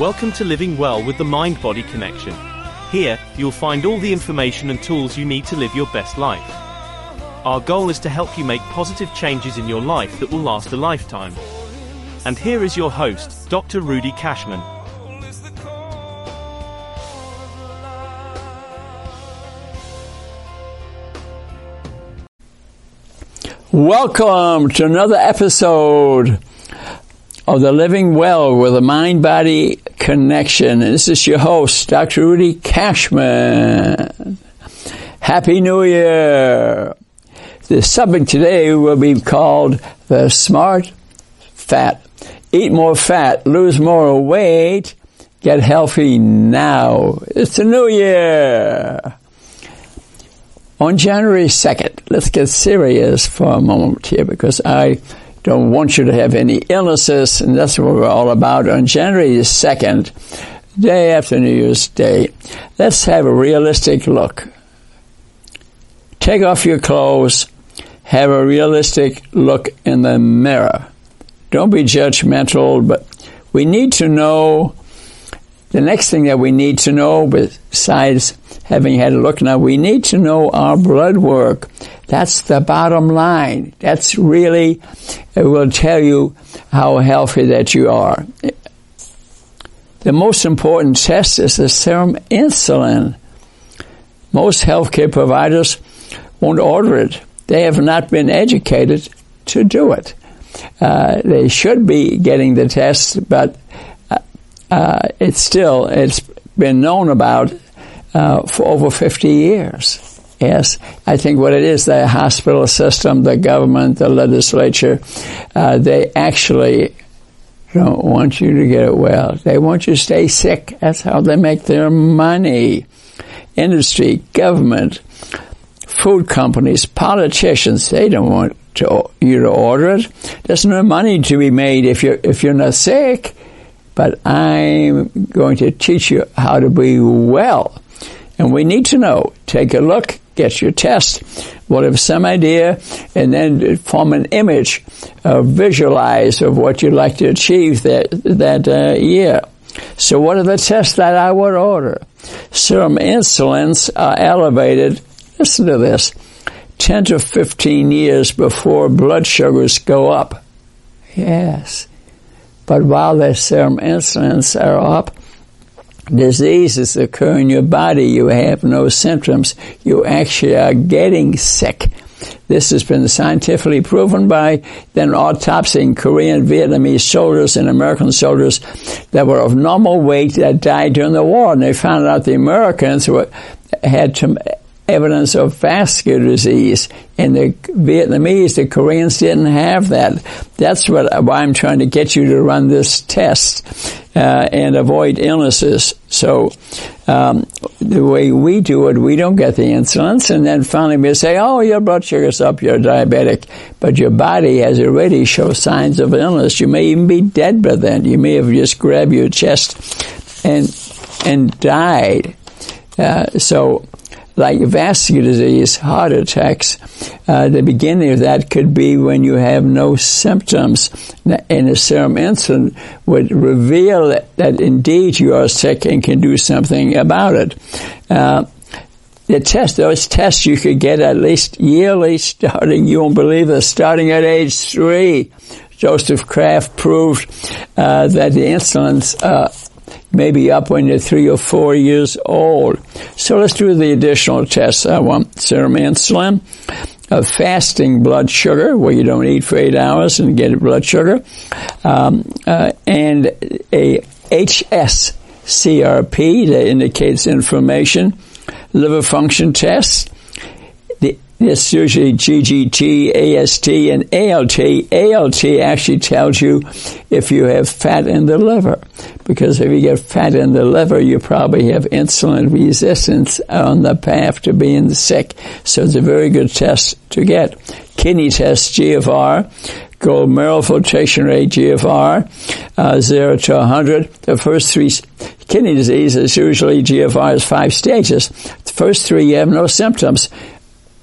Welcome to Living Well with the Mind Body Connection. Here, you'll find all the information and tools you need to live your best life. Our goal is to help you make positive changes in your life that will last a lifetime. And here is your host, Dr. Rudy Kachmann. Welcome to another episode of the Living Well with a Mind Body Connection. This is your host, Dr. Rudy Kachmann. Happy New Year! The subject today will be called the smart fat. Eat more fat, lose more weight, get healthy now. It's a new year. On January 2nd, let's get serious for a moment here because I don't want you to have any illnesses, and that's what we're all about. On January 2nd, day after New Year's Day, let's have a realistic look. Take off your clothes, have a realistic look in the mirror. Don't be judgmental, but we need to know the next thing that we need to know, besides having had a look now, we need to know our blood work. That's the bottom line. That's really, it will tell you how healthy that you are. The most important test is the serum insulin. Most healthcare providers won't order it. They have not been educated to do it. Uh, they should be getting the test, but uh, it's still it's been known about uh, for over 50 years. Yes, I think what it is, the hospital system, the government, the legislature, uh, they actually don't want you to get well. They want you to stay sick. That's how they make their money. Industry, government, food companies, politicians, they don't want to, you to order it. There's no money to be made if you're, if you're not sick but I'm going to teach you how to be well. And we need to know. Take a look, get your test, what have some idea, and then form an image, uh, visualize of what you'd like to achieve that that uh, year. So, what are the tests that I would order? Serum insulins are elevated. Listen to this: ten to fifteen years before blood sugars go up. Yes. But while the serum insulins are up, diseases occur in your body. You have no symptoms. You actually are getting sick. This has been scientifically proven by then autopsying Korean, Vietnamese soldiers and American soldiers that were of normal weight that died during the war. And they found out the Americans were, had some evidence of vascular disease. And the Vietnamese, the Koreans didn't have that. That's what why I'm trying to get you to run this test uh, and avoid illnesses. So um, the way we do it, we don't get the insulins, and then finally we say, "Oh, your blood sugar's up, you're diabetic," but your body has already shown signs of illness. You may even be dead by then. You may have just grabbed your chest and and died. Uh, so like vascular disease, heart attacks, uh, the beginning of that could be when you have no symptoms. And a serum insulin would reveal that, that indeed you are sick and can do something about it. Uh, the test, those tests you could get at least yearly starting, you won't believe this, starting at age three. Joseph Kraft proved uh, that the insulins uh, maybe up when you're three or four years old. So let's do the additional tests. I want serum insulin, a fasting blood sugar, where you don't eat for eight hours and get blood sugar, um, uh, and a HSCRP that indicates inflammation, liver function test, it's usually GGT, AST, and ALT. ALT actually tells you if you have fat in the liver. Because if you get fat in the liver, you probably have insulin resistance on the path to being sick. So it's a very good test to get. Kidney test, GFR, glomerular filtration rate, GFR, uh, 0 to 100. The first three, kidney disease is usually GFR is five stages. The first three, you have no symptoms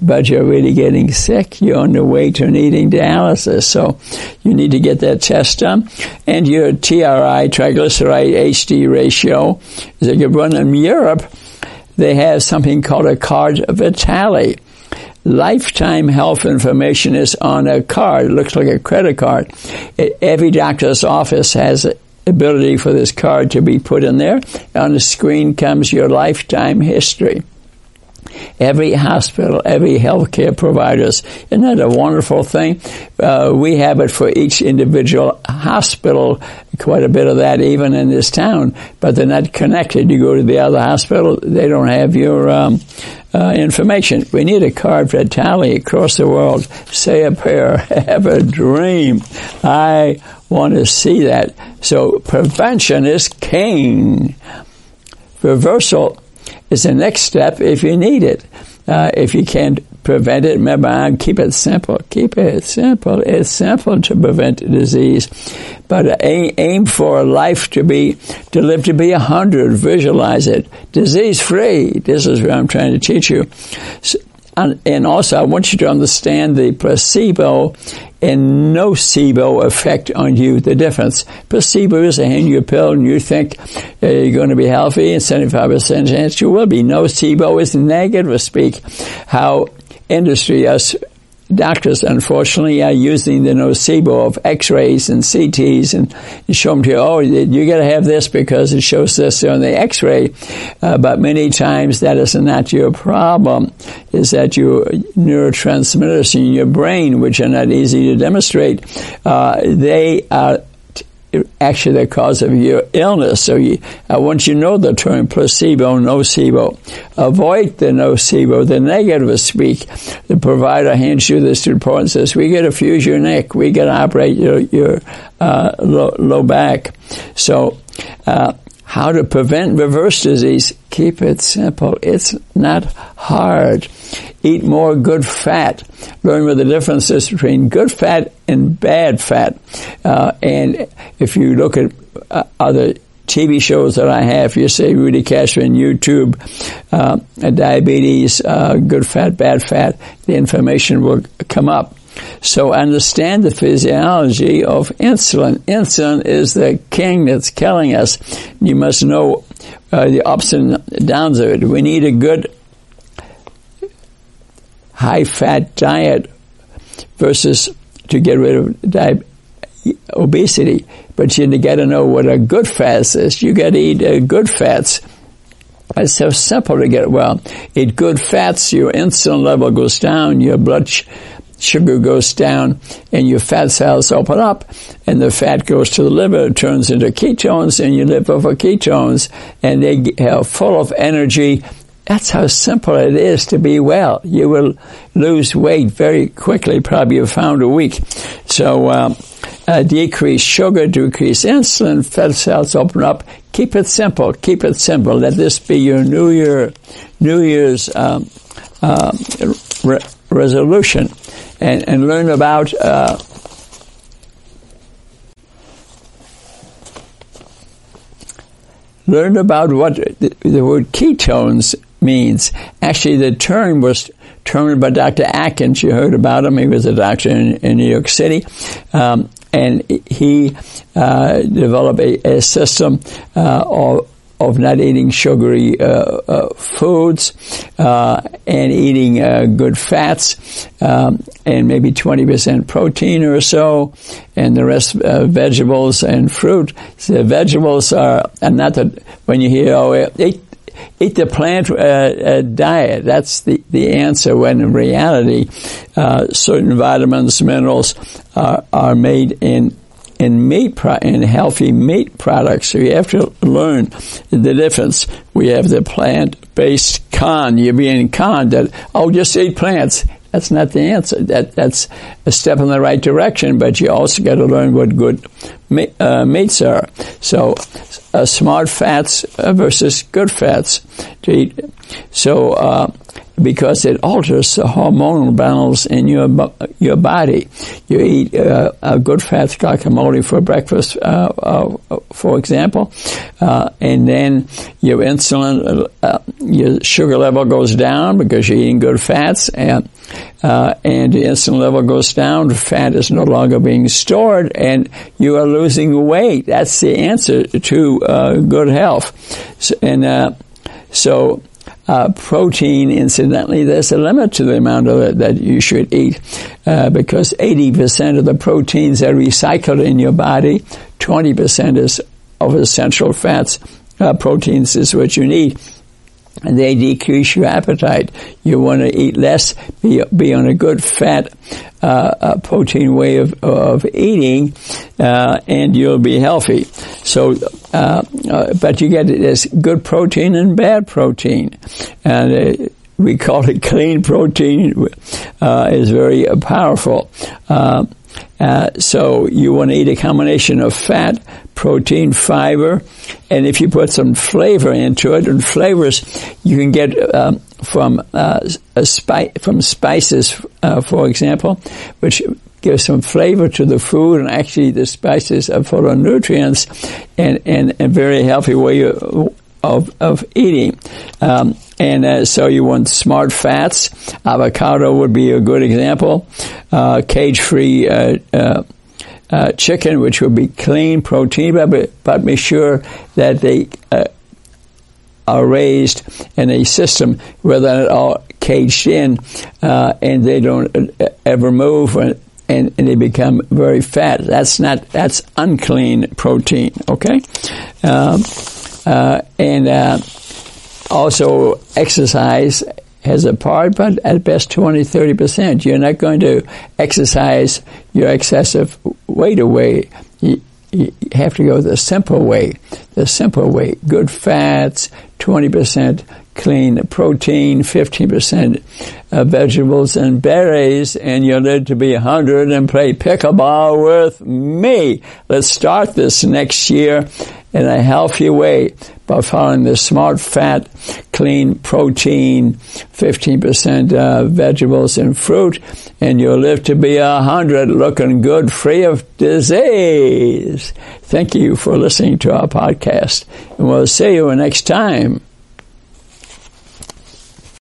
but you're really getting sick. You're on the way to needing dialysis. So you need to get that test done. And your TRI, triglyceride HD ratio, is a good one. In Europe, they have something called a card vitale. Lifetime health information is on a card. It looks like a credit card. Every doctor's office has ability for this card to be put in there. On the screen comes your lifetime history. Every hospital, every healthcare providers, isn't that a wonderful thing? Uh, we have it for each individual hospital, quite a bit of that even in this town, but they're not connected. You go to the other hospital, they don't have your um, uh, information. We need a card vitale across the world. Say a prayer, have a dream. I want to see that. So prevention is king. Reversal is the next step if you need it. Uh, if you can't prevent it, remember, keep it simple. Keep it simple. It's simple to prevent disease, but aim, aim for life to be to live to be a hundred. Visualize it, disease free. This is what I'm trying to teach you. And also, I want you to understand the placebo and nocebo effect on you, the difference. Placebo is a hand you pill and you think uh, you're going to be healthy and 75% chance you will be. Nocebo is negative speak. How industry, us doctors, unfortunately, are using the nocebo of X-rays and CTs and, show them to you, oh, you got to have this because it shows this on the X-ray. Uh, but many times that is not your problem. Is that your neurotransmitters in your brain, which are not easy to demonstrate, uh, they are actually the cause of your illness. So you, I want you to know the term placebo, nocebo. Avoid the nocebo, the negative speak. The provider hands you this report and says, we got to fuse your neck. We got to operate your, your uh, low, low, back. So, uh, how to prevent reverse disease? Keep it simple. It's not hard. Eat more good fat. Learn what the difference is between good fat and bad fat. Uh, and if you look at uh, other TV shows that I have, you say Rudy Kachmann, YouTube, uh, diabetes, uh, good fat, bad fat, the information will come up. So understand the physiology of insulin. Insulin is the king that's killing us. You must know uh, the ups and downs of it. We need a good high fat diet versus to get rid of obesity. But you got to know what a good fat is. You got to eat uh, good fats. It's so simple to get well. Eat good fats, your insulin level goes down, your blood sh- sugar goes down and your fat cells open up and the fat goes to the liver, it turns into ketones and you live off of ketones and they are full of energy. That's how simple it is to be well. You will lose weight very quickly, probably a pound a week. So, um, uh, decrease sugar, decrease insulin, fat cells open up. Keep it simple. Keep it simple. Let this be your New Year, New Year's um, uh, re- resolution and, and learn about uh, learn about what the, the, word ketones means. Actually, the term was termed by Dr. Atkins. You heard about him. He was a doctor in, in New York City. Um, and he uh, developed a, a system uh, of, of not eating sugary uh, uh, foods uh, and eating uh, good fats um, and maybe 20% protein or so and the rest uh, vegetables and fruit. The vegetables are, and not that when you hear, oh, eat, eat the plant uh, diet, that's the, the answer when in reality certain vitamins, minerals are, are made in in meat pro- in healthy meat products. So you have to learn the difference. We have the plant-based con. You're being conned that oh, just eat plants. That's not the answer. That that's a step in the right direction, but you also got to learn what good uh, meats are. So, uh, smart fats versus good fats to eat. So, uh, because it alters the hormonal balance in your your body. You eat uh, a good fat guacamole for breakfast, uh, uh, for example, uh, and then your insulin, uh, your sugar level goes down because you're eating good fats, and and the insulin level goes down. Fat is no longer being stored, and you are losing weight. That's the answer to good health, so, and so uh, protein, incidentally, there's a limit to the amount of it that you should eat uh, because 80% of the proteins are recycled in your body, 20% is of essential fats. Uh, proteins is what you need and they decrease your appetite. You want to eat less, be, be on a good fat, uh, uh, protein way of, of eating, uh, and you'll be healthy. So, uh, uh, but you get this good protein and bad protein. And uh, we call it clean protein, is very powerful. Uh, so you want to eat a combination of fat, protein, fiber, and if you put some flavor into it, and flavors you can get um, from uh, spi- from spices, uh, for example, which give some flavor to the food, and actually the spices are full of nutrients and, and a very healthy way of, of, eating. Um, and uh, so you want smart fats. Avocado would be a good example. Uh, cage-free uh, uh, uh chicken, which would be clean protein, but, but be sure that they uh, are raised in a system where they're all caged in and they don't ever move. And, and, they become very fat. That's not that's unclean protein. Okay, um, and also, exercise has a part, but at best 20, 30%. You're not going to exercise your excessive weight away. You, you have to go the simple way. The simple way. Good fats, 20% clean protein, 15% uh, vegetables and berries, and you'll live to be 100 and play pickleball with me. Let's start this next year in a healthy way by following the smart fat, clean protein, 15% uh, vegetables and fruit, and you'll live to be a hundred looking good, free of disease. Thank you for listening to our podcast, and we'll see you next time.